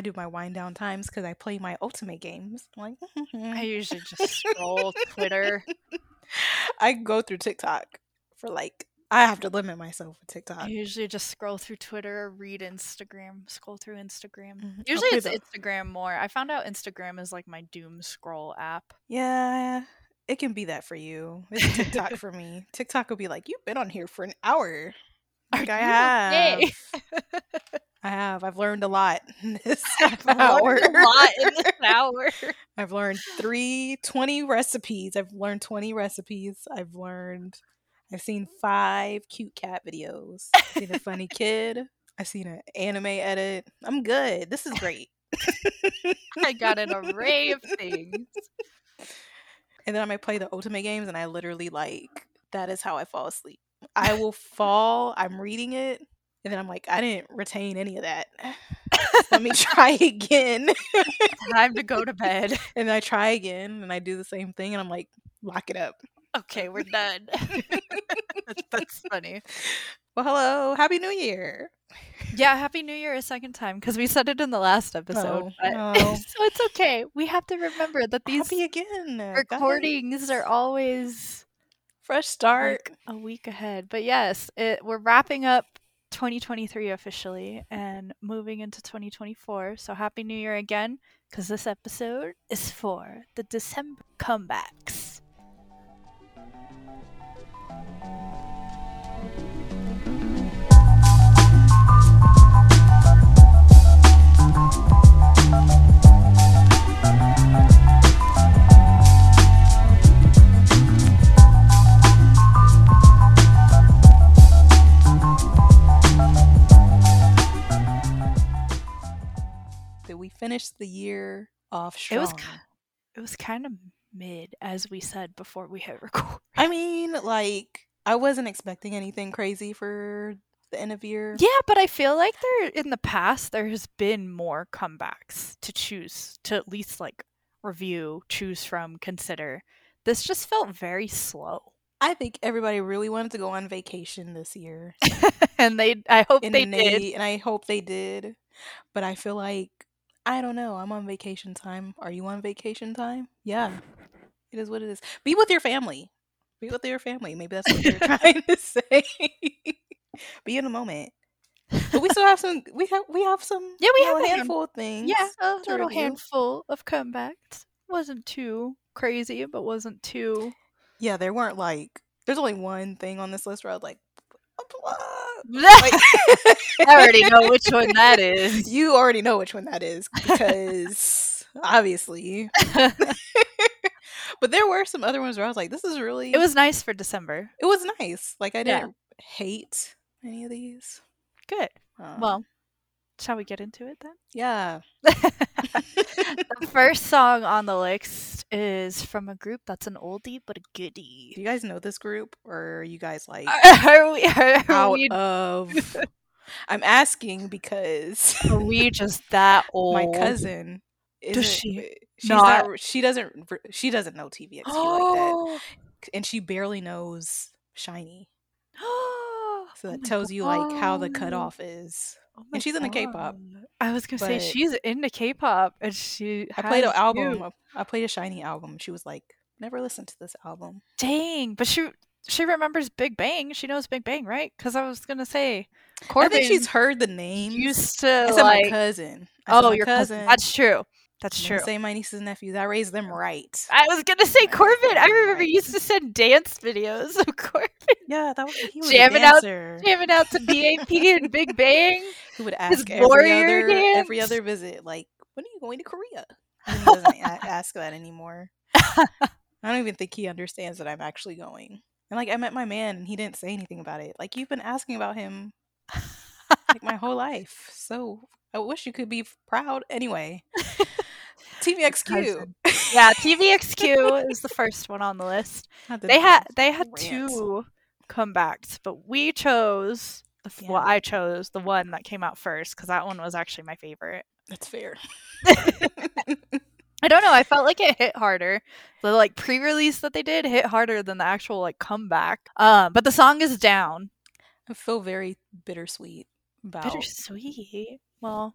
I do my wind down times because I play my ultimate games. I'm like, I usually just scroll Twitter. I go through TikTok for like I have to limit myself with TikTok. I usually just scroll through Twitter, read Instagram, scroll through Instagram. Mhm. Usually it's the- Instagram more. I found out Instagram is like my doom scroll app. Yeah, it can be that for you. It's TikTok for me. TikTok will be like, "You've been on here for an hour." Like I you have. I have. I've learned a lot in this hour. a lot in this hour. I've learned three, 20 recipes. I've learned 20 recipes. I've learned, I've seen five cute cat videos. I've seen a funny kid. I've seen an anime edit. I'm good. This is great. I got an array of things. And then I might play the ultimate games, and I literally like, that is how I fall asleep. I will fall, I'm reading it, and then I'm like, I didn't retain any of that. Let me try again. Time to go to bed. and then I try again, and I do the same thing, and I'm like, lock it up. Okay, we're done. that's, that's funny. Well, hello. Happy New Year. Yeah, Happy New Year a second time because we said it in the last episode. Oh, but- no. so it's okay. We have to remember that these Happy again. recordings are always Fresh start. like a week ahead. But yes, it, we're wrapping up 2023 officially and moving into 2024. So happy New Year again because this episode is for the December comebacks. Did we finish the year off It strong? was ki- It was kind of mid, as we said before we hit record. I mean, like, I wasn't expecting anything crazy for the end of year. Yeah, but I feel like there in the past there has been more comebacks to choose to at least like review, choose from, consider. This just felt very slow. I think everybody really wanted to go on vacation this year. and they I hope and they then did. And I hope they did. But I feel like, I don't know. I'm on vacation time. Are you on vacation time? Yeah. It is what it is. Be with your family. Be with your family. Maybe that's what you're trying to say. Be in the moment. But we still have some. We have we have some. Yeah, we you have know, a a hand- handful of things. Yeah, a little review. handful of comebacks. Wasn't too crazy, but wasn't too Yeah, there weren't like. There's only one thing on this list where I was like, "Blah." I already know which one that is. you already know which one that is because obviously. but there were some other ones where I was like, this is really. It was nice for December. It was nice. Like I didn't hate any of these. Good. Um, Well, shall we get into it then? yeah. the first song on the list is from a group that's an oldie but a goodie. Do you guys know this group, or are you guys like Are we, are out we, of? I'm asking because are we just that old? my cousin. Does she She's not- not. She doesn't. She doesn't know TVXQ like that, Oh. and she barely knows SHINee. oh So that my tells you like how the cutoff is. Oh and she's into K-pop. I was gonna say she's into K-pop, and she. I played an album. you. I played a SHINee album. She was like, "Never listened to this album." Dang, but she she remembers Big Bang. She knows Big Bang, right? Because I was gonna say, I Corbin think she's heard the name. used to I said like. my cousin. I oh, my your cousin. That's true. That's true. Say my nieces and nephews. I raised them right. I was gonna say Corbin. I remember right. he used to send dance videos of Corbin Yeah, that was he was Jamming out- jamming out to BAP and Big Bang. He would ask every other every other visit, like, "When are you going to Korea?" And he doesn't a- ask that anymore. I don't even think he understands that I'm actually going. And like, I met my man, and he didn't say anything about it. Like, you've been asking about him like my whole life. So I wish you could be proud. Anyway, TVXQ. Yeah, TVXQ is the first one on the list. The They had they had rant. two comebacks, but we chose. the f- Well, I chose the one that came out first because that one was actually my favorite. That's fair. I don't know. I felt like it hit harder. The like pre-release that they did hit harder than the actual like comeback. Um, but the song is down. I feel very bittersweet about Bittersweet. Well,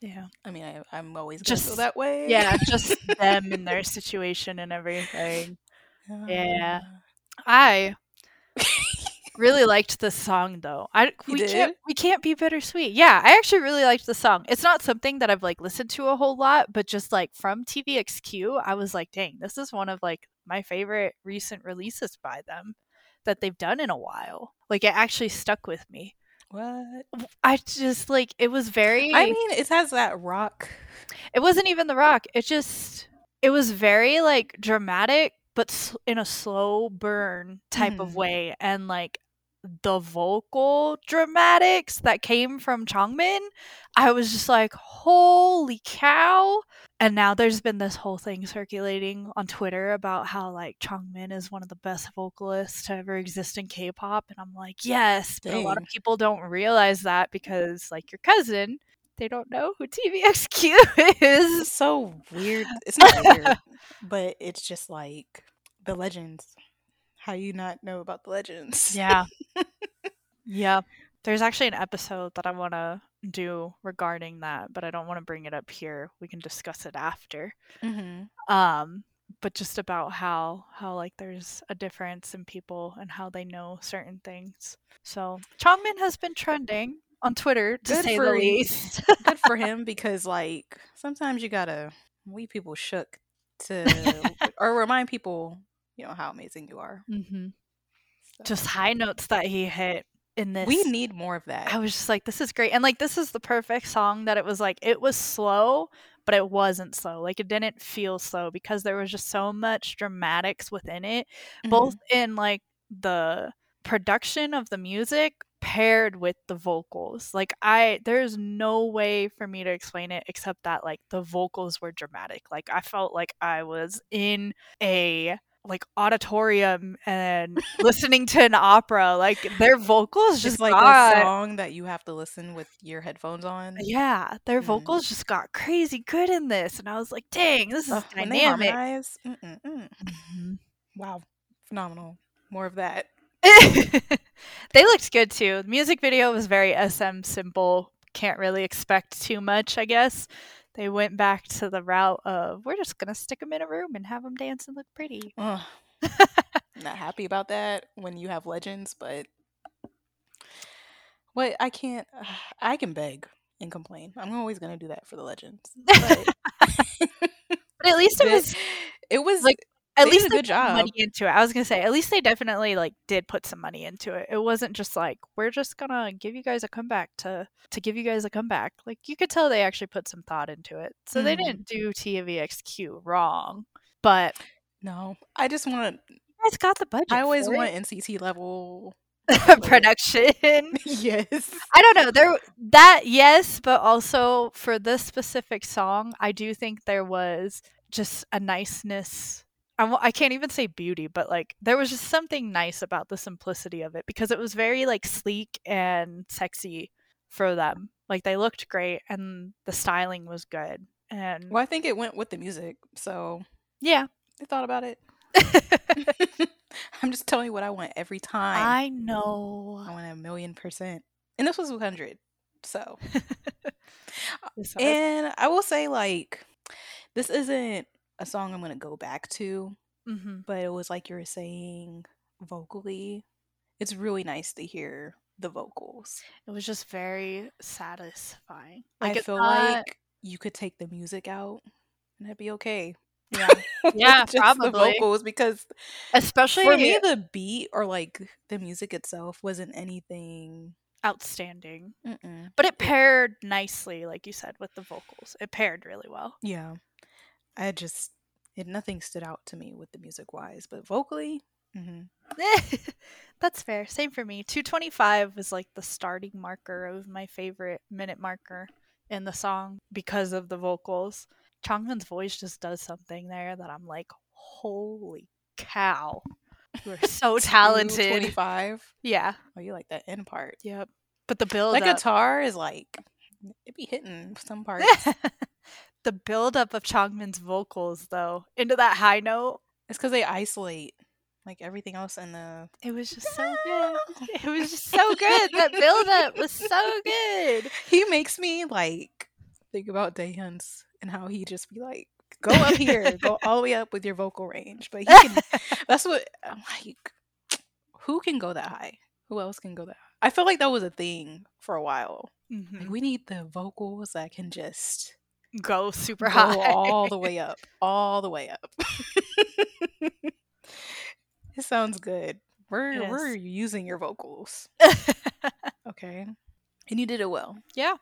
Yeah. I mean, I, I'm always Just- that way. Yeah, just them and their situation and everything. Yeah. Ah. I really liked this song though. I we did? can't we can't be bittersweet. Yeah, I actually really liked the song. It's not something that I've like listened to a whole lot, but just like from TVXQ, I was like, dang, this is one of like my favorite recent releases by them that they've done in a while. Like it actually stuck with me. What? I just like it was very I mean, it has that rock. it wasn't even the rock. It just it was very like dramatic but in a slow burn type of Mhm. way and like the vocal dramatics that came from Changmin, I was just like, holy cow. And now there's been this whole thing circulating on Twitter about how like Changmin is one of the best vocalists to ever exist in K-pop. And I'm like, yes, but a lot of people don't realize that because like your cousin, they don't know who TVXQ is. It's so weird. It's not weird, but it's just like the legends. How you not know about the legends? Yeah. yeah. There's actually an episode that I want to do regarding that, but I don't want to bring it up here. We can discuss it after. hmm Um but just about how how like there's a difference in people and how they know certain things. So, Changmin has been trending on Twitter to Good say for the least. Good for him because like sometimes you gotta we people shook to or remind people, you know, how amazing you are. Mm-hmm. So, Just high notes that he hit in this we need more of that. I was just like, this is great. And like, this is the perfect song that it was like, it was slow, but it wasn't slow. Like, it didn't feel slow because there was just so much dramatics within it, Mhm. both in like the production of the music paired with the vocals. Like, I, there's no way for me to explain it except that like the vocals were dramatic. Like, I felt like I was in a like auditorium and listening to an opera like their vocals It's just like got a song that you have to listen with your headphones on. yeah, their Mhm. vocals just got crazy good in this, and I was like, "Dang, this is Ugh, dynamic." Mhm. wow, phenomenal. More of that. they looked good too. The music video was very SM simple. Can't really expect too much, I guess. They went back to the route of we're just gonna stick them in a room and have them dance and look pretty. Ugh, not happy about that when you have legends, but what I can't, I can beg and complain. I'm always gonna do that for the legends. But But at least it was it was like- at they least did a they good put job. money into it. I was gonna say at least they definitely like did put some money into it. It wasn't just like we're just gonna give you guys a comeback to to give you guys a comeback. Like you could tell they actually put some thought into it. So they Mhm. didn't do TVXQ wrong, but No, I just want. you guys got the budget. I always want it. NCT level. production. yes. I don't know. There that yes, but also for this specific song, I do think there was just a niceness. I I can't even say beauty, but like there was just something nice about the simplicity of it because it was very like sleek and sexy for them. Like they looked great and the styling was good. And Well, I think it went with the music, so yeah, they thought about it. I'm just telling you what I want every time. I know. I want a million percent, and this was 100. So, uh, and I will say, like, this isn't a song I'm gonna go back to, Mhm. but it was like you were saying vocally. It's really nice to hear the vocals. It was just very satisfying. Like I feel not- like you could take the music out and it'd be okay. yeah, Yeah, just the vocals because especially for me the beat or like the music itself wasn't anything. outstanding. Mm-mm. But it paired nicely, like you said, with the vocals. It paired really well. Yeah, I just it nothing stood out to me with the music wise, but vocally, hmm That's fair. Same for me. 225 was like the starting marker of my favorite minute marker in the song because of the vocals. Changmin's voice just does something there that I'm like, holy cow. You are so talented. Twenty five. Yeah. Oh, you like that end part? Yep. But the build That up. guitar is like it be hitting some parts. The buildup of Changmin's vocals though into that high note it's because they isolate like everything else in the. It was just so good. It was just so good. That buildup was so good. He makes me like think about Daehyun's and how he just be like, "Go up here, go all the way up with your vocal range." But he can. that's what I'm like. Who can go that high? Who else can go that? High? I feel like that was a thing for a while. Mhm. Like we need the vocals that can just Go super go high. all the way up, all the way up. it sounds good. We're It we're is. using your vocals, okay? And you did it well. yeah.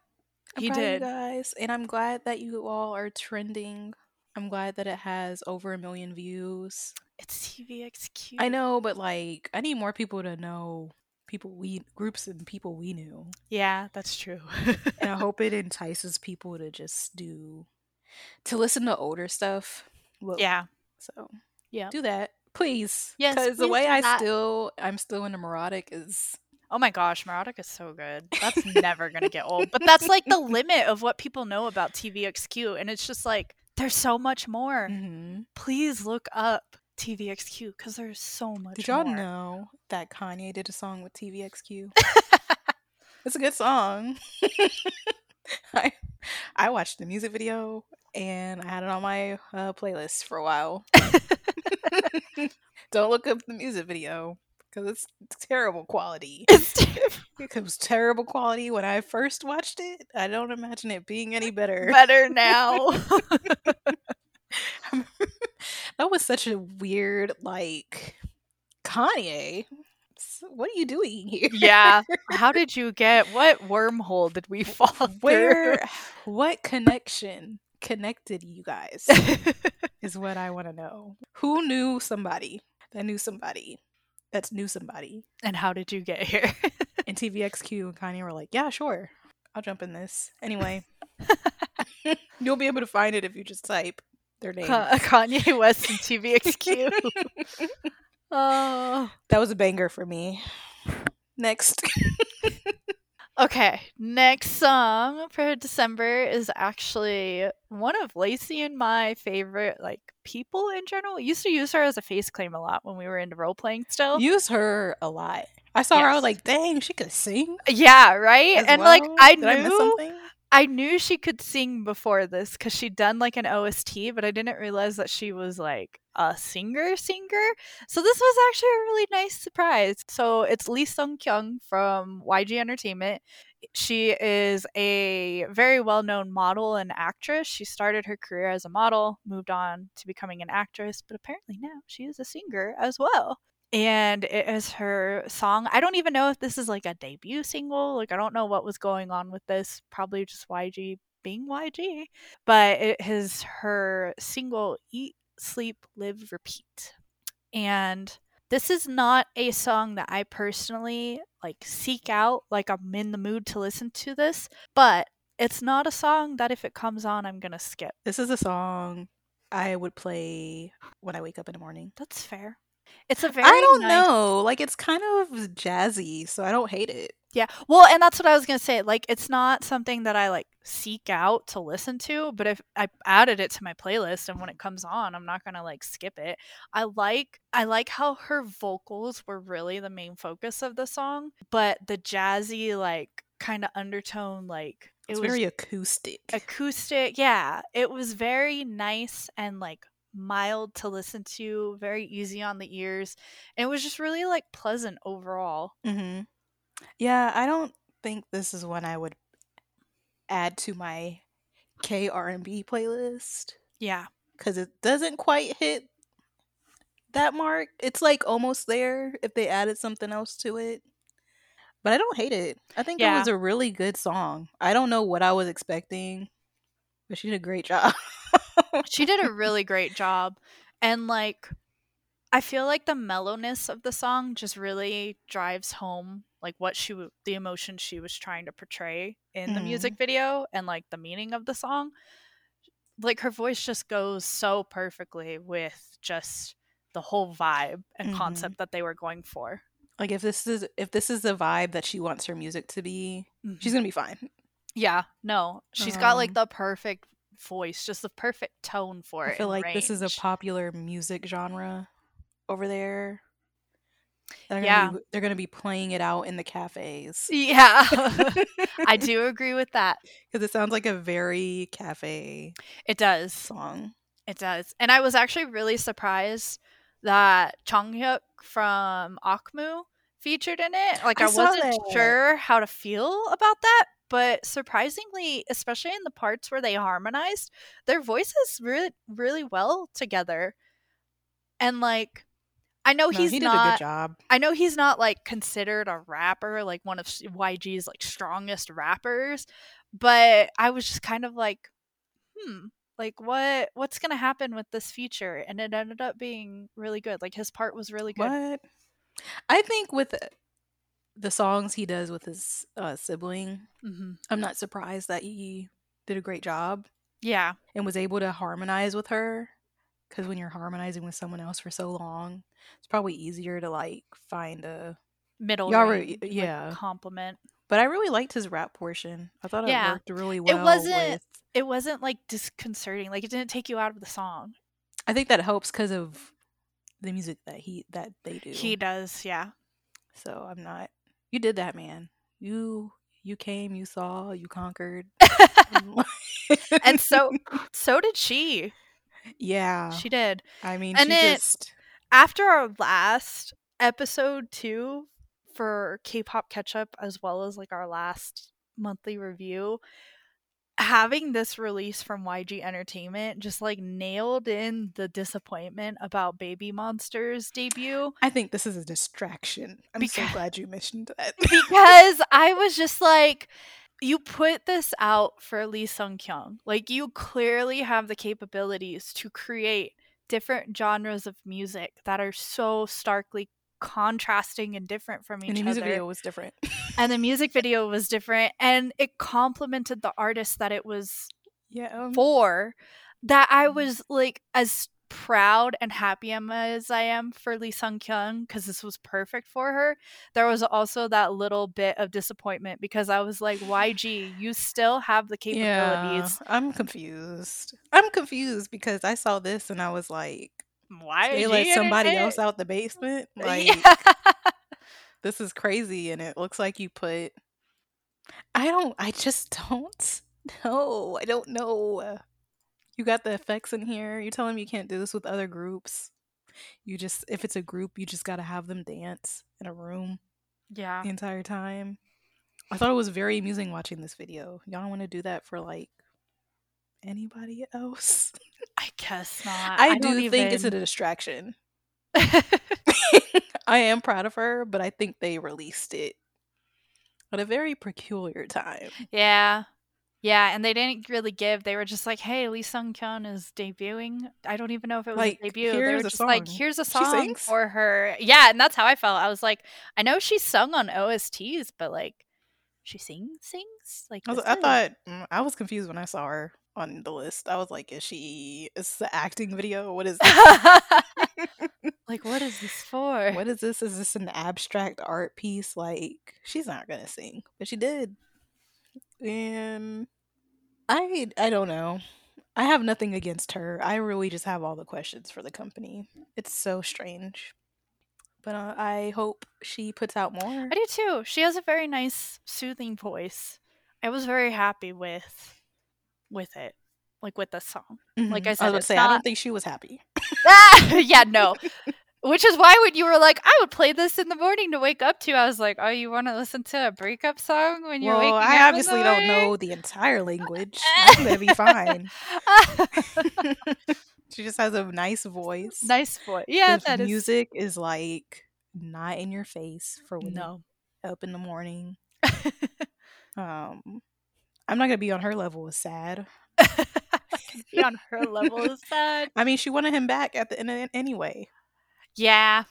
I'm He proud of you did. guys, and I'm glad that you all are trending. I'm glad that it has over a million views. It's TVXQ. I know, but like, I need more people to know people we groups and people we knew, Yeah, that's true. and I hope it entices people to just do to listen to older stuff. Well, yeah. so Yeah. do that, please. Yes, because the way I that. still I'm still into Mirotic is Oh my gosh, Mirotic is so good. That's never gonna get old. But that's like the limit of what people know about TVXQ, and it's just like there's so much more. Mhm. Please look up TVXQ because there's so much. Did y'all more. know that Kanye did a song with TVXQ? it's a good song. I I watched the music video and I had it on my uh, playlist for a while. Don't look up the music video because it's terrible quality. It was terrible quality when I first watched it. I don't imagine it being any better. better now. That was such a weird, like, Kanye. What are you doing here? yeah. How did you get? What wormhole did we fall Where, what connection connected you guys is what I want to know. Who knew somebody that knew somebody that knew somebody? and how did you get here? And TVXQ and Kanye were like, yeah, sure. I'll jump in this. Anyway, you'll be able to find it if you just type their name. Ka- Kanye West and TVXQ. oh. That was a banger for me. Next. Okay, next song for December is actually one of Lacey and my favorite like people in general. We used to use her as a face claim a lot when we were into role playing still. Use her a lot. I saw her, I was like, dang, she could sing. yeah, right? as and like? I Did I miss knew something? I knew she could sing before this because she'd done like an OST, but I didn't realize that she was like a singer singer. So this was actually a really nice surprise. So it's Lee Sung Kyung from YG Entertainment. She is a very well known model and actress. She started her career as a model, moved on to becoming an actress, but apparently now she is a singer as well. And it is her song. I don't even know if this is like a debut single. Like, I don't know what was going on with this. Probably just YG being YG. But it is her single, Eat, Sleep, Live, Repeat. And this is not a song that I personally like seek out. Like, I'm in the mood to listen to this. But it's not a song that if it comes on, I'm going to skip. This is a song I would play when I wake up in the morning. That's fair. It's a very I don't nice- know. Like, it's kind of jazzy, so I don't hate it. Yeah. Well, and that's what I was going to say. Like it's not something that I like seek out to listen to, but if I added it to my playlist and when it comes on, I'm not going to like skip it. I like I like how her vocals were really the main focus of the song, but the jazzy like kind of undertone like it It's was very acoustic. acoustic. Yeah, it was very nice and like mild to listen to, very easy on the ears. And it was just really like pleasant overall. hmm Yeah, I don't think this is one I would add to my K R and B playlist Yeah. because it doesn't quite hit that mark. It's like almost there if they added something else to it. But I don't hate it. I think it was a really good song. I don't know what I was expecting, but she did a great job. she did a really great job and like i feel like the mellowness of the song just really drives home like what she w- the emotion she was trying to portray in the Mhm. music video and like the meaning of the song like her voice just goes so perfectly with just the whole vibe and Mhm. concept that they were going for like if this is if this is the vibe that she wants her music to be, she's gonna be fine. yeah no she's got like Um, the perfect voice just the perfect tone for I it I feel like this is a popular music genre over there. They're Yeah. gonna be, they're gonna be playing it out in the cafes Yeah. I do agree with that. because it sounds like a very cafe It does. song. It does. And I was actually really surprised that Chanhyuk from Akmu featured in it. Like I I, wasn't sure how to feel about that, but surprisingly, especially in the parts where they harmonized, their voices really really well together. And like I know No, he's he did not a good job. I know he's not like considered a rapper, like one of YG's like strongest rappers, but I was just kind of like, hmm, like what what's gonna happen with this feature? And it ended up being really good. Like his part was really good. What? I think with the- songs he does with his uh, sibling, hmm I'm not surprised that he did a great job Yeah, and was able to harmonize with her. Because when you're harmonizing with someone else for so long, it's probably easier to like find a. middle Y'all range, like, yeah. compliment. But I really liked his rap portion. I thought it worked really well. It wasn't- with- It wasn't like disconcerting. Like it didn't take you out of the song. I think that helps because of the music that he that they do. He does, yeah. So I'm not. You did that, man. You you came, you saw, you conquered. and so so did she. yeah, She did. I mean, and she it- just after our last episode two for K-pop catch up as well as like our last monthly review having this release from YG Entertainment just like nailed in the disappointment about Baby Monster's debut I think this is a distraction. I'm so glad you mentioned that. because I was just like you put this out for Lee Sung Kyung. Like you clearly have the capabilities to create different genres of music that are so starkly contrasting and different from each other. and the music other. video was different. and the music video was different and it complemented the artist that it was yeah, um, for that I Mhm. was like as proud and happy as I am for Lee Sung Kyung because this was perfect for her. There was also that little bit of disappointment because I was like, YG, you still have the yeah. capabilities. I'm confused. I'm confused because I saw this and I was like, Why they let somebody else out the basement. Like yeah. this is crazy, and it looks like you put. I don't. I just don't know. I don't know. You got the effects in here. You tell them you can't do this with other groups. You just, if it's a group, you just got to have them dance in a room yeah. the entire time. I thought it was very amusing watching this video. Y'all don't want to do that for like anybody else? I guess not. I, don't do think it's a distraction. I am proud of her, but I think they released it at a very peculiar time. Yeah. Yeah, and they didn't really give. They were just like, "Hey, Lee Sung Kyung is debuting." I don't even know if it was Like, a debut. They were a just like, "Here's a song for her." Yeah, and that's how I felt. I was like, "I know she sung on OSTs, but like, she sings, sings." Like, I, was, I thought mm, I was confused when I saw her on the list. I was like, "Is she? Is this an acting video? What is this? like, what is this for? what is this? Is this an abstract art piece? Like, she's not gonna sing, but she did, and I I don't know. I have nothing against her. I really just have all the questions for the company. It's so strange, but uh, I hope she puts out more. I do too. She has a very nice, soothing voice. I was very happy with with it, like with the song. like I said, about to it's I don't think she was happy. yeah, no. Which is why when you were like, I would play this in the morning to wake up to, I was like, oh, you want to listen to a breakup song when you're well, waking up? Well, I obviously don't morning?" know the entire language. I'm gonna be fine. she just has a nice voice. nice voice. Yeah, that is. music is like not in your face for when No. you up in the morning. Um, I'm not gonna be on her level of sad. be on her level is sad. I mean, she wanted him back at the end anyway. Yeah.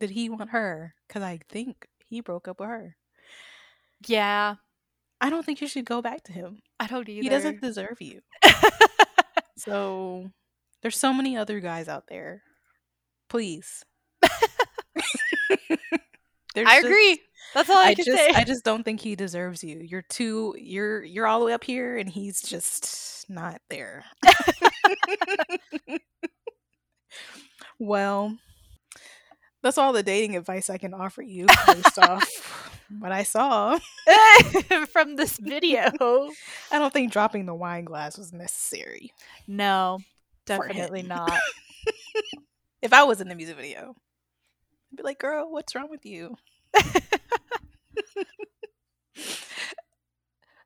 Did he want her? Because I think he broke up with her. Yeah. I don't think you should go back to him. I don't either. He doesn't deserve you. So there's so many other guys out there. Please. I just- agree. That's all I, I can just say. I just don't think he deserves you. You're too you're you're all the way up here and he's just not there. well, That's all the dating advice I can offer you based off what I saw. from this video. I don't think dropping the wine glass was necessary. No, definitely not. If I was in the music video, I'd be like, girl, what's wrong with you?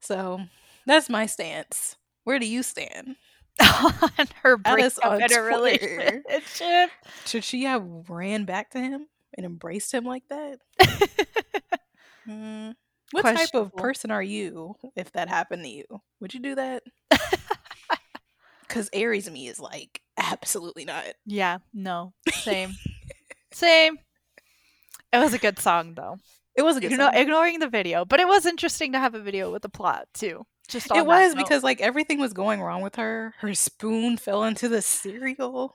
so that's my stance. Where do you stand? on her breakup on in a relationship. Should she have ran back to him and embraced him like that? Hmm. What type of person are you if that happened to you? Would you do that? Because Aries me is like, absolutely not. yeah, no, same, same. It was a good song though. It was a good You know, ignoring the video, but it was interesting to have a video with a plot too. Just It was note. because like everything was going wrong with her. Her spoon fell into the cereal.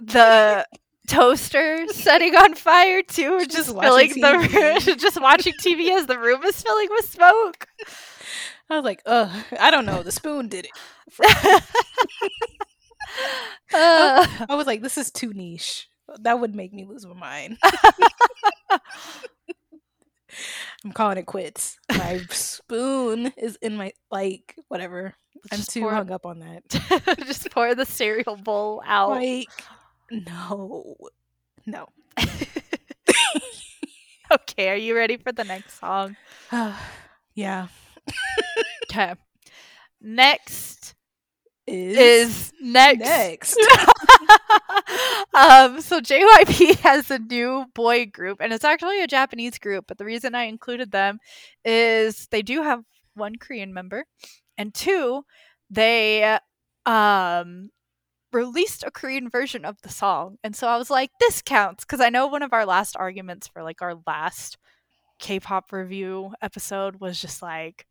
the toaster setting on fire too, just just filling watching the room, just watching TV as the room is filling with smoke. I was like, ugh, I don't know. The spoon did it. Uh, I was like, this is too niche. That would make me lose my mind. I'm calling it quits. My spoon is in my like whatever. I'm Just too hung up on that. just pour the cereal bowl out. Like, no, no. okay, are you ready for the next song? yeah, Okay. Next is, is next. next. um, so JYP has a new boy group, and it's actually a Japanese group. But the reason I included them is they do have one Korean member, and two, they um released a Korean version of the song. And so I was like, this counts because I know one of our last arguments for like our last K-pop review episode was just like.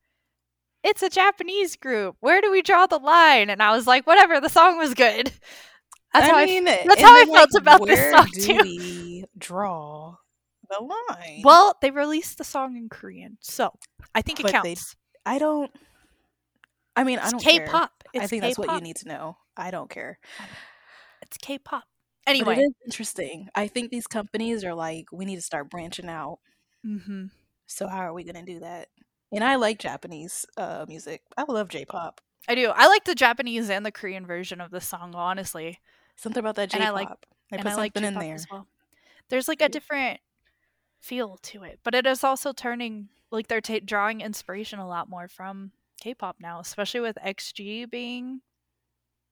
It's a Japanese group. Where do we draw the line? And I was like, whatever. The song was good. That's I how I mean, that's how I felt like, about this song. where do too. we draw the line? Well, they released the song in Korean, so I think it But they- counts. I don't. I mean, I don't care. K-pop. I think that's what you need to know. I don't care. It's K-pop. But Anyway, it is interesting. I think these companies are like, we need to start branching out. hmm So how are we gonna do that? And I like Japanese uh, music. I love J-pop. I do. I like the Japanese and the Korean version of the song, honestly. Something about that J-pop. I like- they and put I like something in there. as well. There's like a different feel to it, but it is also turning like they're ta- drawing inspiration a lot more from K-pop now, especially with XG being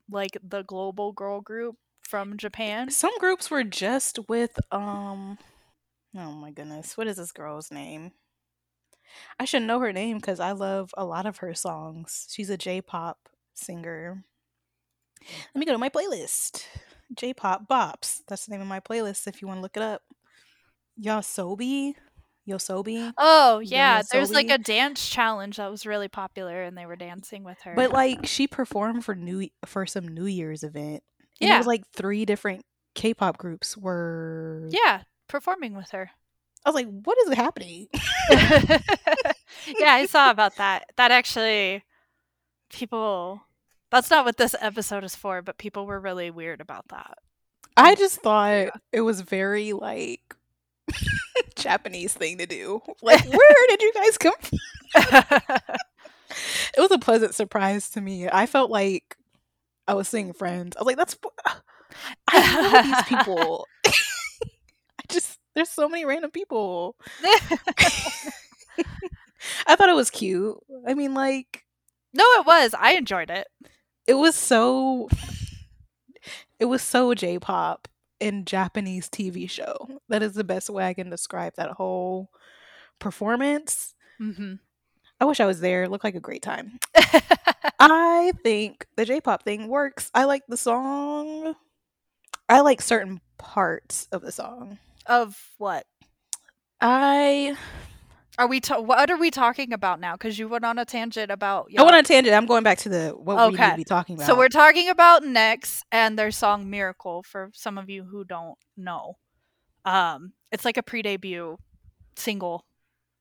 like the global girl group from Japan. Some groups were just with um. Oh my goodness, what is this girl's name? I should know her name because I love a lot of her songs. She's a J-pop singer. Let me go to my playlist. J-pop bops. That's the name of my playlist. If you want to look it up. YOASOBI, YOASOBI. Oh yeah, there's like a dance challenge that was really popular, and they were dancing with her. But like she performed for new for some New Year's event. And it Yeah. was like three different K-pop groups were. yeah, performing with her. I was like, what is happening? yeah, I saw about that. That actually, people. That's not what this episode is for, but people were really weird about that. I just thought it was very like Japanese thing to do. Like, where did you guys come from? It was a pleasant surprise to me. I felt like I was seeing friends. I was like, that's I know these people. I just there's so many random people. I thought it was cute. I mean, like no, it was. I enjoyed it. it was so it was so J-pop and Japanese TV show. That is the best way I can describe that whole performance. hmm I wish I was there. It looked like a great time. I think the J-pop thing works. I like the song. I like certain parts of the song. Of what I are we? Ta- what are we talking about now? Because you went on a tangent about. I went on a tangent. I'm going back to the what we need to be talking about. So we're talking about NEXZ and their song "Miracle." For some of you who don't know, um, it's like a pre-debut single,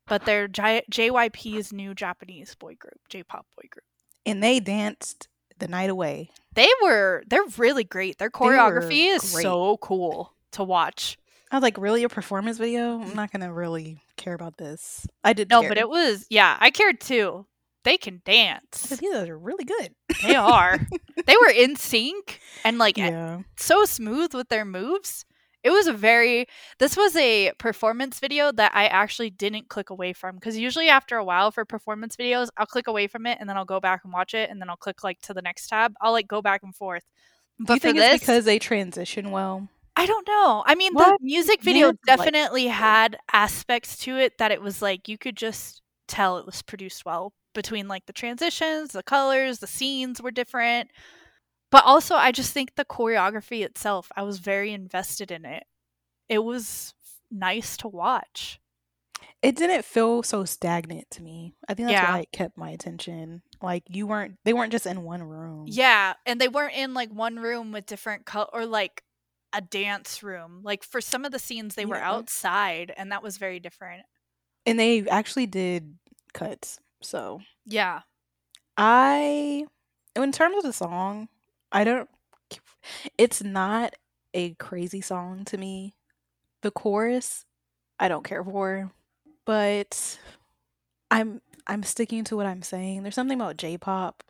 but they're J- JYP's new Japanese boy group, J-pop boy group. and they danced the night away. They were they're really great. Their choreography is great. so cool to watch. I was like, really a performance video? I'm not gonna really care about this. I did No, care. but it was yeah, I cared too. They can dance. These guys are really good. They are. they were in sync and like Yeah. so smooth with their moves. It was a very this was a performance video that I actually didn't click away from because usually after a while for performance videos, I'll click away from it and then I'll go back and watch it and then I'll click like to the next tab. I'll like go back and forth. Do But you for think this, it's because they transition well? I don't know. I mean, the music video Dance like- definitely had aspects to it that it was like you could just tell it was produced well between like the transitions, the colors, the scenes were different. But also, I just think the choreography itself, I was very invested in it. It was nice to watch. It didn't feel so stagnant to me. I think that's Yeah. why it kept my attention. Like you weren't they weren't just in one room. Yeah, and they weren't in like one room with different color or like a dance room. Like for some of the scenes, they were outside, and that was very different. And they actually did cuts. So Yeah. I in terms of the song, I don't it's not a crazy song to me. The chorus I don't care for, but I'm I'm sticking to what I'm saying. There's something about J-pop.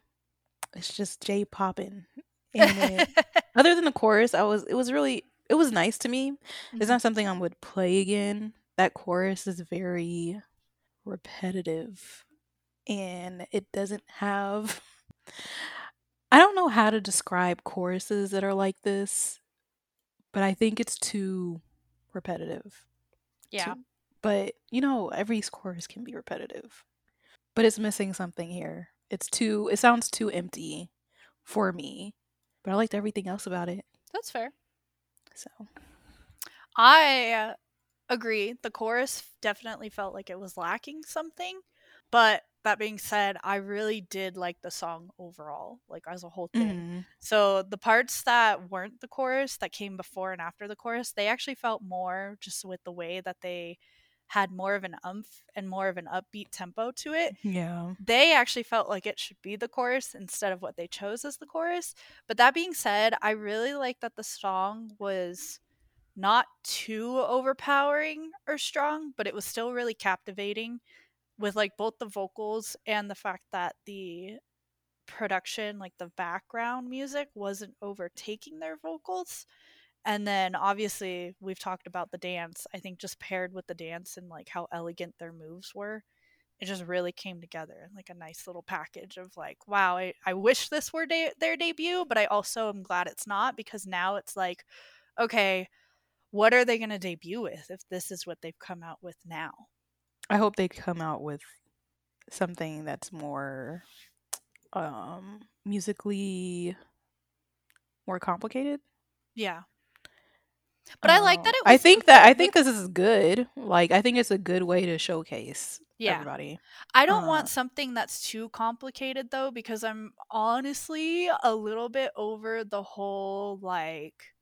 It's just J-popping. And other than the chorus, I was it was really it was nice to me. It's Mhm. not something I would play again. That chorus is very repetitive and it doesn't have I don't know how to describe choruses that are like this, but I think it's too repetitive. yeah. But you know, every chorus can be repetitive. But it's missing something here. It's too it sounds too empty for me. But I liked everything else about it. That's fair. So I agree. The chorus definitely felt like it was lacking something. But that being said, I really did like the song overall, like as a whole thing. mhm. So the parts that weren't the chorus, that came before and after the chorus, they actually felt more just with the way that they had more of an umph and more of an upbeat tempo to it yeah. they actually felt like it should be the chorus instead of what they chose as the chorus. But that being said, I really like that the song was not too overpowering or strong, but it was still really captivating with like both the vocals and the fact that the production, like the background music, wasn't overtaking their vocals. And then obviously, we've talked about the dance. I think just paired with the dance and like how elegant their moves were, it just really came together like a nice little package of like wow i, I wish this were de- their debut but i also am glad it's not because now it's like okay what are they going to debut with if this is what they've come out with now I hope they come out with something that's more um musically more complicated. yeah but i like Um, that it was I think that I think this is good. Like I think it's a good way to showcase yeah everybody. I don't Uh, want something that's too complicated though, because I'm honestly a little bit over the whole like,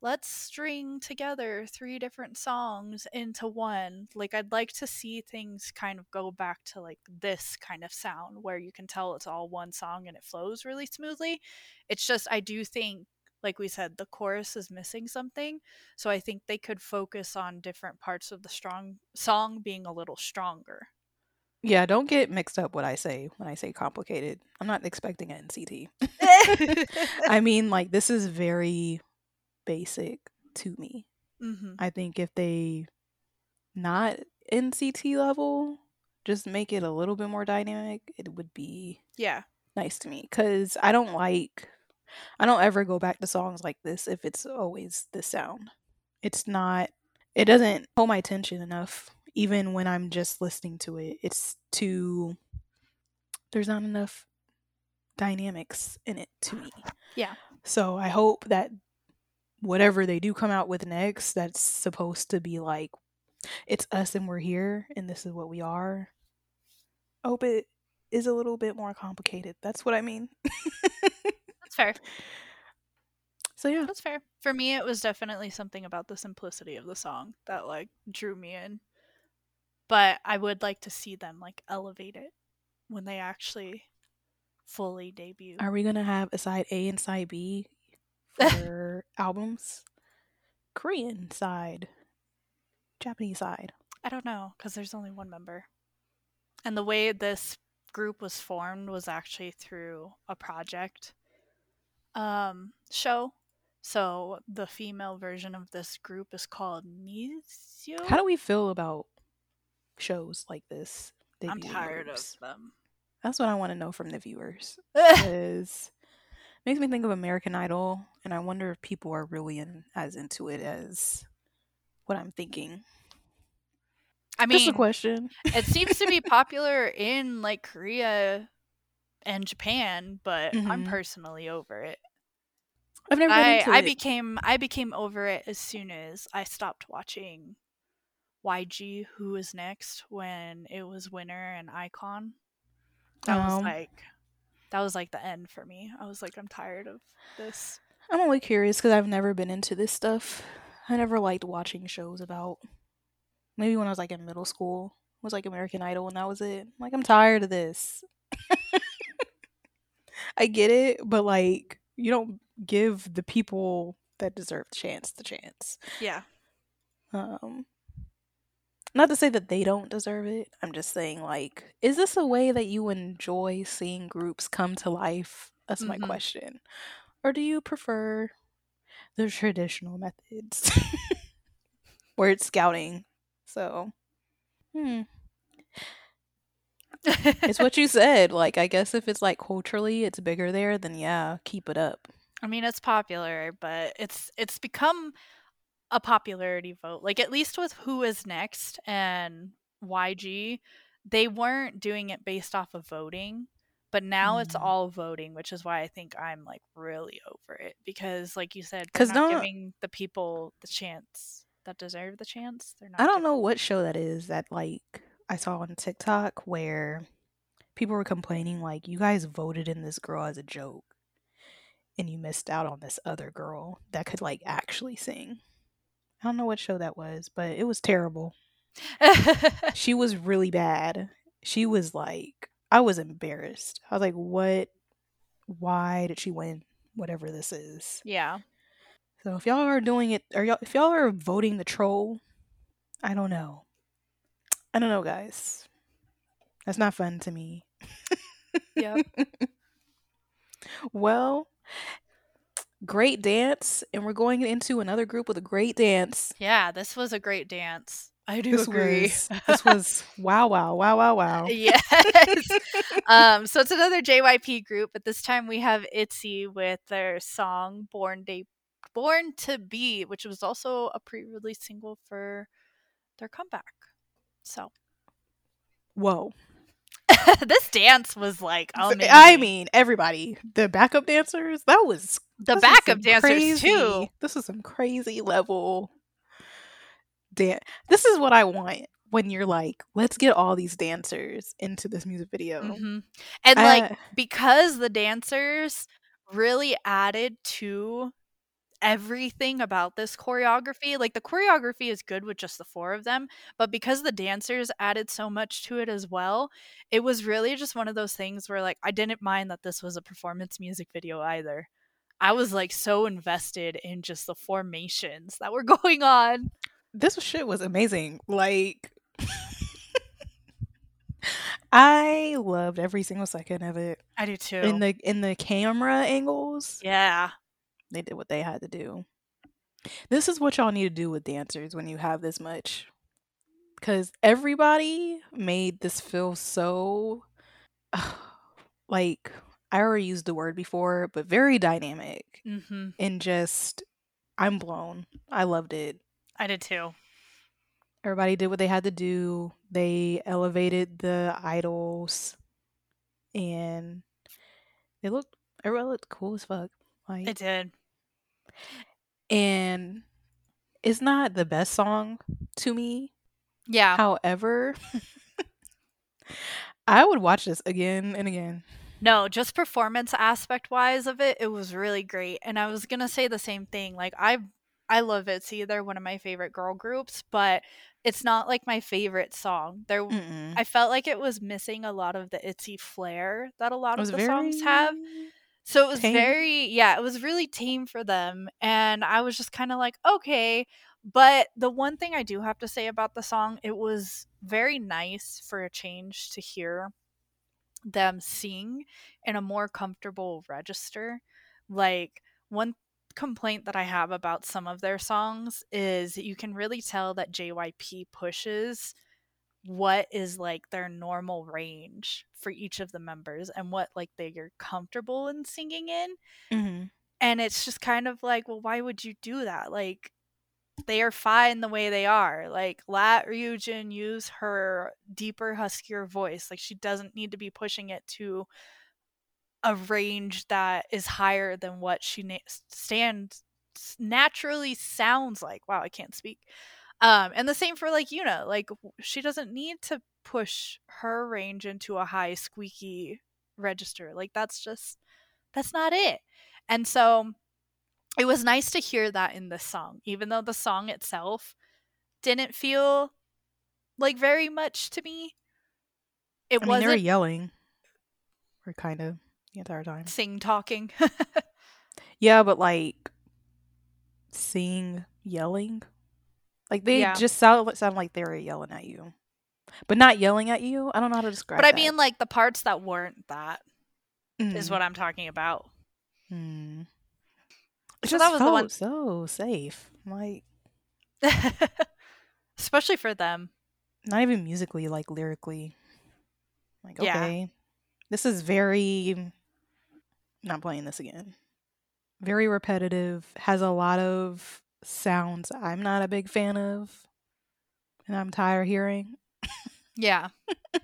let's string together three different songs into one. Like, I'd like to see things kind of go back to like this kind of sound where you can tell it's all one song and it flows really smoothly. It's just, I do think. Like we said, the chorus is missing something, so I think they could focus on different parts of the strong song being a little stronger. Yeah, don't get mixed up what I say when I say complicated. I'm not expecting an NCT. I mean, like this is very basic to me. hmm I think if they not NCT level, just make it a little bit more dynamic, it would be Yeah. nice to me cuz I don't like I don't ever go back to songs like this if it's always the sound. It's not it doesn't hold my attention enough even when I'm just listening to it. It's too there's not enough dynamics in it to me. Yeah. So I hope that whatever they do come out with next that's supposed to be like it's us and we're here and this is what we are. I hope it is a little bit more complicated. That's what I mean. Fair. so yeah. That's fair. For me, it was definitely something about the simplicity of the song that like drew me in. But I would like to see them like elevate it when they actually fully debut. Are we gonna have a side A and side B for albums? Korean side, Japanese side? I don't know because there's only one member. And the way this group was formed was actually through a project um, show. So the female version of this group is called NiziU. How do we feel about shows like this? I'm tired groups? of them. That's what I want to know from the viewers. Because makes me think of American Idol, and I wonder if people are really in, as into it as what I'm thinking. I mean, Just a question. it seems to be popular in like Korea and Japan, but I'm Mhm. personally over it. I've never been I I it. became I became over it as soon as I stopped watching YG Who is Next when it was Winner and iKON. That was Um, like that was like the end for me. I was like I'm tired of this. I'm only curious because I've never been into this stuff. I never liked watching shows about. Maybe when I was like in middle school, it was like American Idol, and that was it. Like I'm tired of this. I get it, but like you don't give the people that deserve the chance the chance. Yeah. Um, not to say that they don't deserve it. I'm just saying, like, is this a way that you enjoy seeing groups come to life? That's my Mhm. question. Or do you prefer the traditional methods where it's scouting? So, hmm. It's what you said. Like, I guess if it's like culturally, it's bigger there, then yeah, keep it up. I mean, it's popular, but it's it's become a popularity vote. Like at least with Who is Next and YG, they weren't doing it based off of voting, but now it's Mm. all voting, which is why I think I'm like really over it because like you said, they're 'Cause not don't- giving the people the chance that deserve the chance. They're not I don't know what show that is that like I saw on TikTok where people were complaining like you guys voted in this girl as a joke and you missed out on this other girl that could like actually sing. I don't know what show that was, but it was terrible. She was really bad. She was like I was embarrassed. I was like, "What? Why did she win? Whatever this is." yeah. So if y'all are doing it, or y'all, if y'all are voting the troll, I don't know. I don't know, guys. That's not fun to me. Yep. Well, great dance, and we're going into another group with a great dance. Yeah, this was a great dance. I do This agree. was this was wow, wow, wow, wow, wow. yes. um, so it's another JYP group, but this time we have ITZY with their song "Born Day, Born to Be," which was also a pre-release single for their comeback. So Whoa! this dance was like amazing. I mean, everybody, the backup dancers, that was the backup dancers crazy- too. This is some crazy level dance. This is what I want when you're like, let's get all these dancers into this music video. Mhm. And like because the dancers really added to everything about this choreography. Like the choreography is good with just the four of them, but because the dancers added so much to it as well, it was really just one of those things where like I didn't mind that this was a performance music video either. I was like so invested in just the formations that were going on. this shit was amazing. Like, I loved every single second of it. I do too. In the in the camera angles, yeah. They did what they had to do. This is what y'all need to do with dancers when you have this much. Because everybody made this feel so. like, I already used the word before, but very dynamic. Mhm. And just, I'm blown. I loved it. I did too. Everybody did what they had to do. They elevated the idols. And they looked, everybody looked cool as fuck. Like, It did. And it's not the best song to me. Yeah. However, I would watch this again and again. No, just performance aspect wise of it, it was really great. And I was gonna say the same thing. Like I I love ITZY, they're one of my favorite girl groups, but it's not like my favorite song. There Mm-mm. I felt like it was missing a lot of the ITZY flair that a lot It of the very songs have. So it was Tame? very, yeah, it was really tame for them. And I was just kind of like, okay. But the one thing I do have to say about the song, it was very nice for a change to hear them sing in a more comfortable register. Like, one complaint that I have about some of their songs is you can really tell that JYP pushes what is like their normal range for each of the members and what like they are comfortable in singing in. Mm-hmm. And it's just kind of like, well, why would you do that? Like they are fine the way they are. Like let Ryujin use her deeper, huskier voice. Like she doesn't need to be pushing it to a range that is higher than what she na- stands naturally sounds like. Wow, I can't speak. Um, and the same for like Yuna. Like she doesn't need to push her range into a high squeaky register. Like that's just that's not it. And so it was nice to hear that in this song, even though the song itself didn't feel like very much to me. It I mean, they were wasn't yelling. Or kind of the entire time. sing talking. Yeah, but like sing yelling. Like they Yeah. just sound sound like they were yelling at you. But not yelling at you. I don't know how to describe it. but I that. mean like the parts that weren't that is Mm. what I'm talking about. Mm. It So just that was the felt one so safe. Like especially for them. not even musically, like lyrically. Like Yeah. okay, this is very. Not playing this again. Very repetitive. Has a lot of sounds I'm not a big fan of, and I'm tired of hearing. Yeah.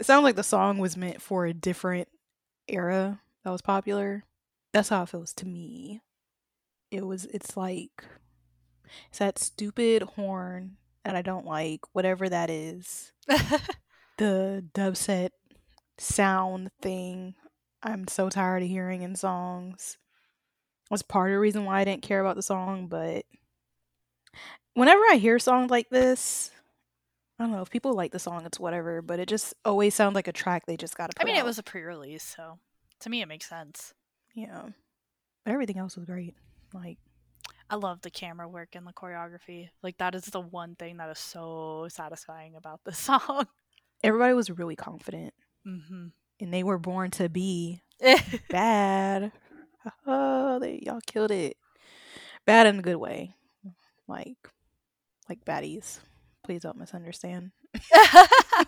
It sounds like the song was meant for a different era that was popular. That's how it feels to me. It was. It's like it's that stupid horn that I don't like. Whatever that is. the dubstep sound thing I'm so tired of hearing in songs. Was part of the reason why I didn't care about the song, but whenever I hear songs like this, I don't know if people like the song, it's whatever, but it just always sounds like a track they just got to I mean it was a pre-release, so to me it makes sense. yeah, but everything else was great. Like I love the camera work and the choreography. Like that is the one thing that is so satisfying about this song. everybody was really confident, hmm and they were born to be bad. Oh, they y'all killed it. Bad in a good way. Like like baddies. Please don't misunderstand.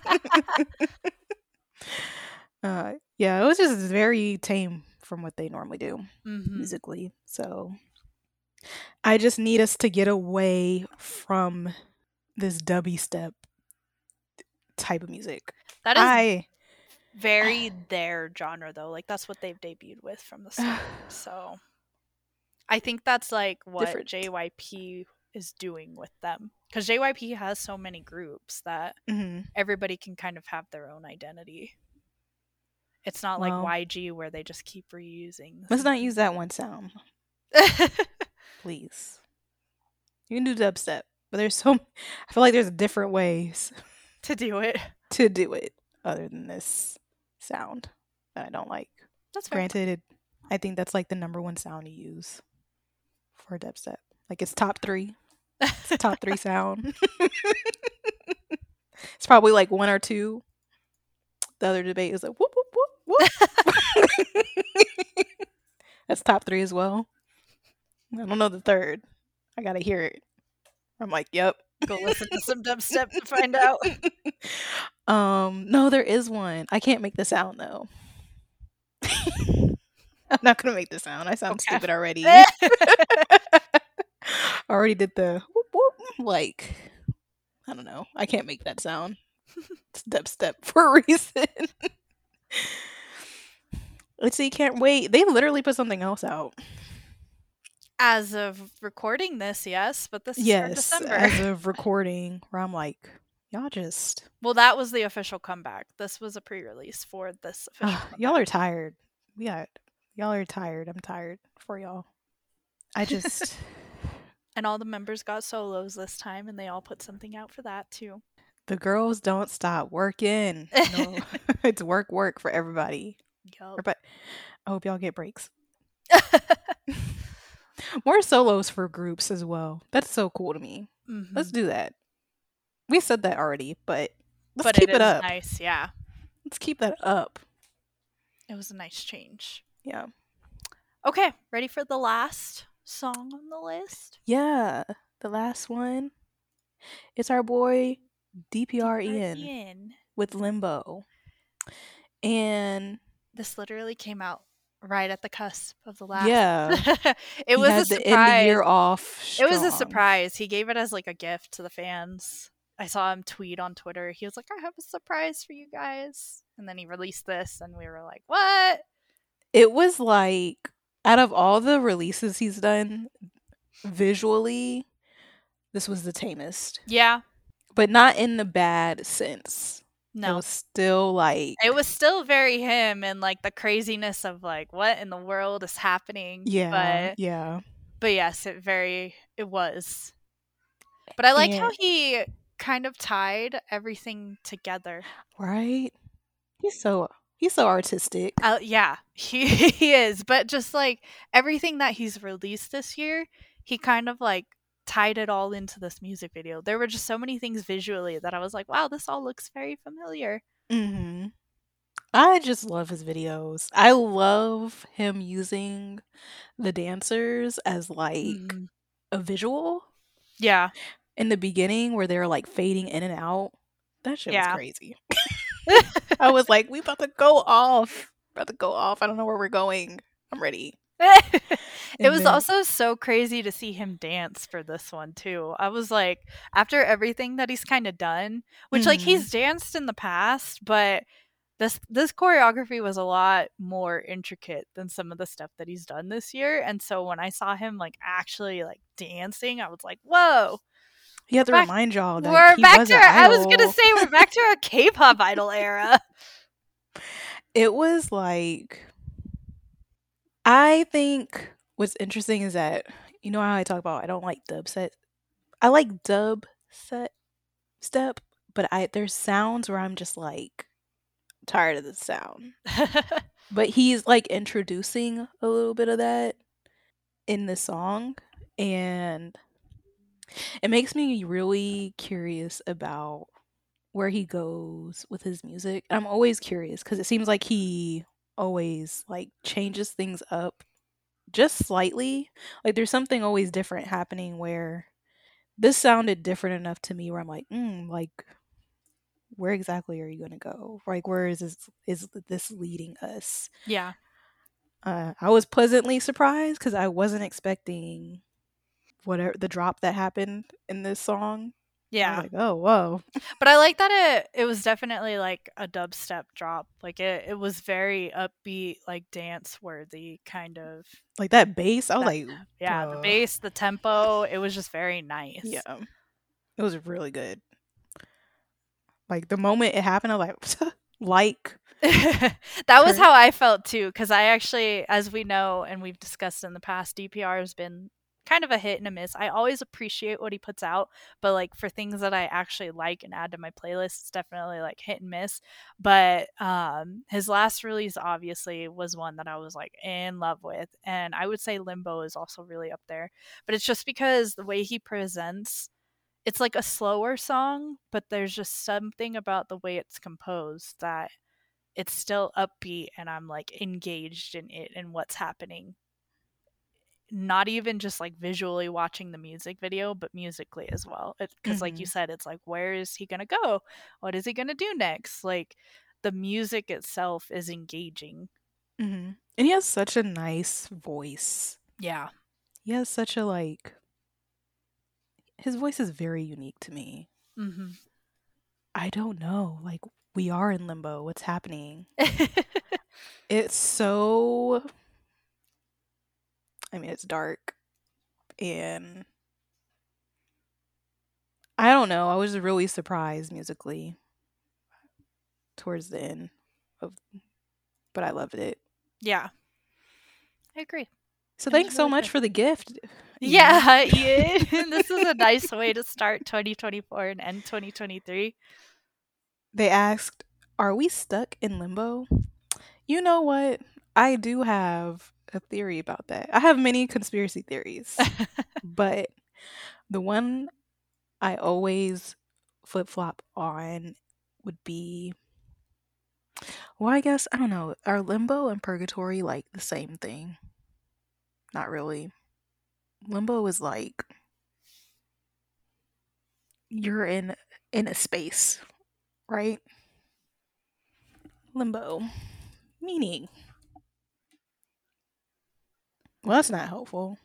Uh yeah, it was just very tame from what they normally do hmm musically. So I just need us to get away from this dubby step type of music. That is I very their genre though. Like that's what they've debuted with from the start. So I think that's like what Different. JYP is doing with them. Because JYP has so many groups that Mhm. everybody can kind of have their own identity. It's not Well- like YG where they just keep reusing. let's not use that one sound. please. You can do dubstep, but there's so I feel like there's different ways to do it. to do it other than this sound that I don't like. That's fair. Granted, it, I think that's like the number one sound to use for a dubstep. Like it's top three. It's a top three sound. it's probably like one or two. The other debate is like whoop whoop whoop whoop. that's top three as well. I don't know the third. I gotta hear it. I'm like, yep. Go listen to some dubstep to find out. Um, no, there is one. I can't make the sound though. I'm not gonna make the sound. I sound Okay. stupid already. I already did the whoop whoop. Like, I don't know. I can't make that sound. It's dubstep for a reason. Let's see. Can't wait. They literally put something else out. As of recording this, yes, but this is Yes, December. as of recording, where I'm like, y'all just well, that was the official comeback. This was a pre-release for this y'all are tired. We got y'all are tired. I'm tired for y'all. I just and all the members got solos this time, and they all put something out for that too. the girls don't stop working. No, it's work, work for everybody. Yup. But I hope y'all get breaks. More solos for groups as well. That's so cool to me. Mhm. Let's do that. We said that already, but let's but keep it it, up. nice. Yeah, Let's keep that up. it was a nice change. Yeah. Okay, ready for the last song on the list? Yeah. The last one. It's our boy DPR Ian Ian. with Limbo. And This literally came out right at the cusp of the last. yeah, it was a had to end the surprise. year off. It was a surprise. He gave it as like a gift to the fans. I saw him tweet on Twitter. He was like, "I have a surprise for you guys," and then he released this, and we were like, "What?" It was like out of all the releases he's done visually, this was the tamest. Yeah, But not in the bad sense. It no, was still like it was still very him and like the craziness of like what in the world is happening. yeah, but yeah. but yes, it very it was. But I like how he kind of tied everything together. Right? He's so he's so artistic. Uh, yeah, he he is. But just like everything that he's released this year, he kind of like tied it all into this music video. There were just so many things visually that I was like, wow, this all looks very familiar. hmm I just love his videos. I love him using the dancers as like Mm. a visual Yeah. in the beginning where they're like fading in and out. That shit Yeah. was crazy. I was like, we about to go off. About to go off. I don't know where we're going. I'm ready. it was then- also so crazy to see him dance for this one too. I was like, after everything that he's kind of done, which like Mhm. he's danced in the past, but this this choreography was a lot more intricate than some of the stuff that he's done this year. And so when I saw him like actually like dancing, I was like, whoa, You have to back- remind y'all that we're he back was to our, I was gonna say we're back to our K-pop idol era. it was like I think what's interesting is that you know how I talk about I don't like dub set. I like dub set step, but I there's sounds where I'm just like tired of the sound. But he's like introducing a little bit of that in the song and it makes me really curious about where he goes with his music. I'm always curious cuz it seems like he always like changes things up just slightly. Like there's something always different happening where this sounded different enough to me where I'm like, mm, like where exactly are you going to go? Like where is this is this leading us? yeah. uh, I was pleasantly surprised because I wasn't expecting whatever the drop that happened in this song. Yeah. like, oh, whoa. But I like that it it was definitely like a dubstep drop. Like it, it was very upbeat, like dance worthy kind of. Like that bass, I was That- like, Yeah, the bass, the tempo, it was just very nice. yeah. It was really good. Like the moment it happened, I was like, like, that was how I felt too cuz I actually as we know and we've discussed in the past DPR has been kind of a hit and a miss. I always appreciate what he puts out, but like for things that I actually like and add to my playlist, it's definitely like hit and miss. But um his last release obviously was one that I was like in love with and I would say Limbo is also really up there. But it's just because the way he presents it's like a slower song, but there's just something about the way it's composed that it's still upbeat and I'm like engaged in it and what's happening. Not even just like visually watching the music video, but musically as well. Because, like you said, it's like, where is he going to go? What is he going to do next? Like, the music itself is engaging. mhm. and he has such a nice voice. Yeah. He has such a like, his voice is very unique to me. hmm I don't know. Like, we are in limbo. What's happening? It's so I mean, it's dark and I don't know. I was really surprised musically towards the end of but I loved it. yeah. I agree. So It thanks so much good. for the gift. Ian. Yeah, this is a nice way to start 2024 and end 2023. They asked, "Are we stuck in limbo?" You know what? I do have a theory about that. I have many conspiracy theories, but the one I always flip flop on would be well, I guess I don't know. Are limbo and purgatory like the same thing? Not really. Limbo is like you're in in a space, right? Limbo. Meaning. Well, that's not helpful.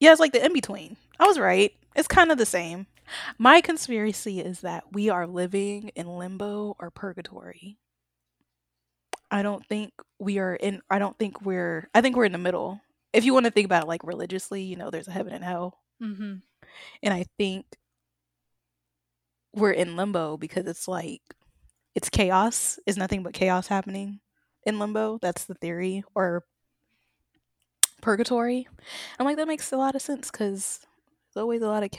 Yeah, it's like the in between. I was right. It's kind of the same. My conspiracy is that we are living in limbo or purgatory. I don't think we are in I don't think we're I think we're in the middle. If you want to think about it like religiously, you know, there's a heaven and hell. mm-hmm. And I think we're in limbo because it's like it's chaos. It's nothing but chaos happening in limbo. That's the theory. Or purgatory. I'm like, that makes a lot of sense because there's always a lot of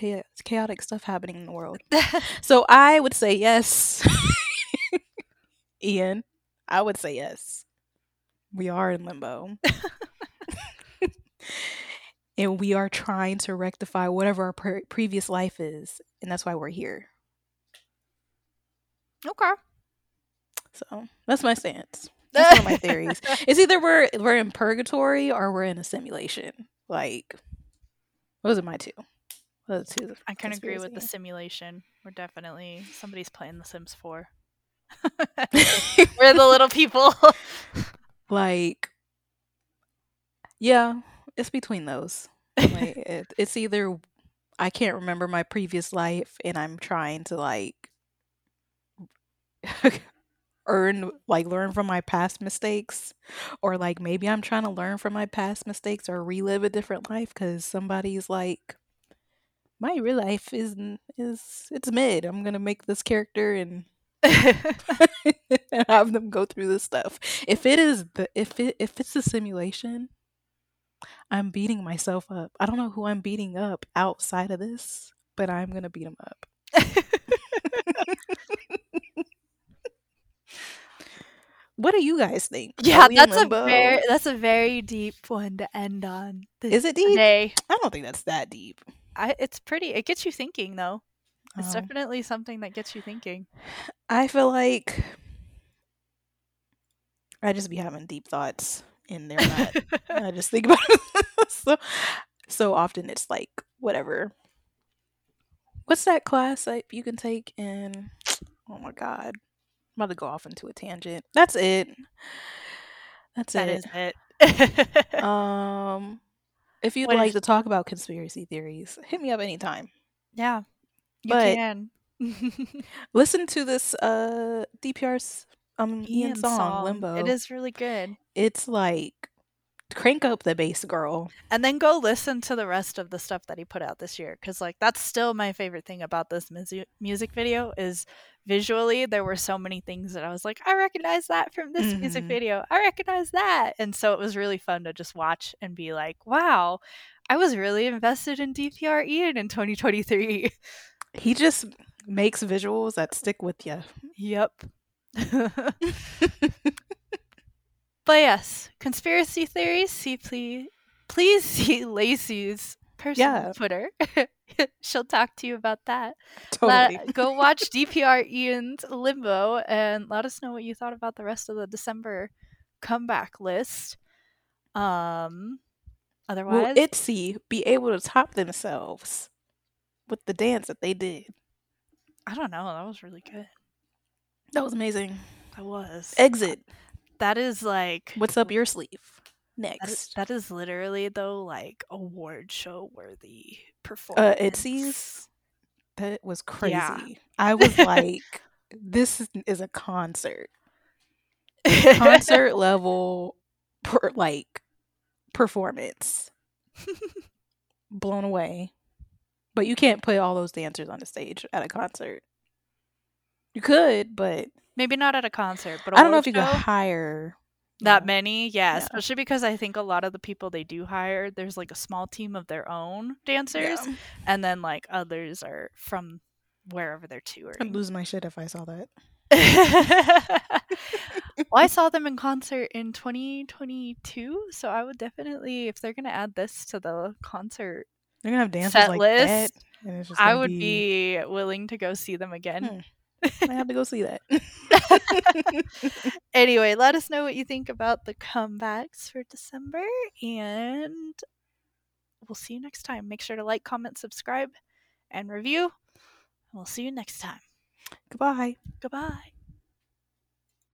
chaotic stuff happening in the world. So I would say yes. Ian, I would say yes. We are in limbo. and we are trying to rectify whatever our pre- previous life is. And that's why we're here. okay. So that's my stance. That's one of my theories. It's either we're we're in purgatory or we're in a simulation. Like those are my two. Those two I can agree with the simulation. We're definitely somebody's playing The Sims 4. We're the little people. like yeah, it's between those. Like it, it's either I can't remember my previous life and I'm trying to like earn like learn from my past mistakes or like maybe I'm trying to learn from my past mistakes or relive a different life cuz somebody's like my real life is is it's mid. I'm going to make this character and have them go through this stuff. If it is the if it if it's a simulation, I'm beating myself up. I don't know who I'm beating up outside of this, but I'm gonna beat them up. What do you guys think? yeah, in that's a very that's a very deep one to end on. Is it deep? Today. I don't think that's that deep. I, it's pretty. It gets you thinking, though. It's Oh. definitely something that gets you thinking. I feel like I just be having deep thoughts, and they're not. I just think about it so so often. It's like whatever. What's that class that you can take in? Oh my god, I'm about to go off into a tangent. That's it. That's That it. is it. Um, if you'd What like if- to talk about conspiracy theories, hit me up anytime. yeah, you but- can. Listen to this uh DPR's um Ian, Ian song, Limbo. It is really good. It's like crank up the bass, girl. And then go listen to the rest of the stuff that he put out this year because like that's still my favorite thing about this musi- music video is visually there were so many things that I was like I recognize that from this music Mhm. video. I recognize that. And so it was really fun to just watch and be like, "Wow, I was really invested in DPR Ian in 2023." He just makes visuals that stick with you. Yep. but yes, conspiracy theories. See, please, please see Lacey's personal Yeah. Twitter. She'll talk to you about that. Totally. Let- go watch DPR Ian's Limbo and let us know what you thought about the rest of the December comeback list. Um, otherwise, Will Itzy be able to top themselves with the dance that they did? I don't know. That was really good. That was amazing. That was. Exit. That is like What's up your sleeve? That is, Next. that is literally though like award show worthy performance Uh, performance. Itzy's that was crazy. Yeah. I was like, this is- is a concert. Concert level per, like performance. Blown away. But you can't put all those dancers on the stage at a concert. You could, but Maybe not at a concert, but I don't know if you could show, hire that yeah. many. Yeah, Yeah. especially because I think a lot of the people they do hire, there's like a small team of their own dancers, Yeah. and then like others are from wherever they're touring I'd lose my shit if I saw that. well, I saw them in concert in 2022, so I would definitely, if they're gonna add this to the concert They're gonna have dances set like list, that. and it's just I would be willing to go see them again. Hmm. I have to go see that. anyway, let us know what you think about the comebacks for December, and we'll see you next time. Make sure to like, comment, subscribe, and review. We'll see you next time. Goodbye. Goodbye.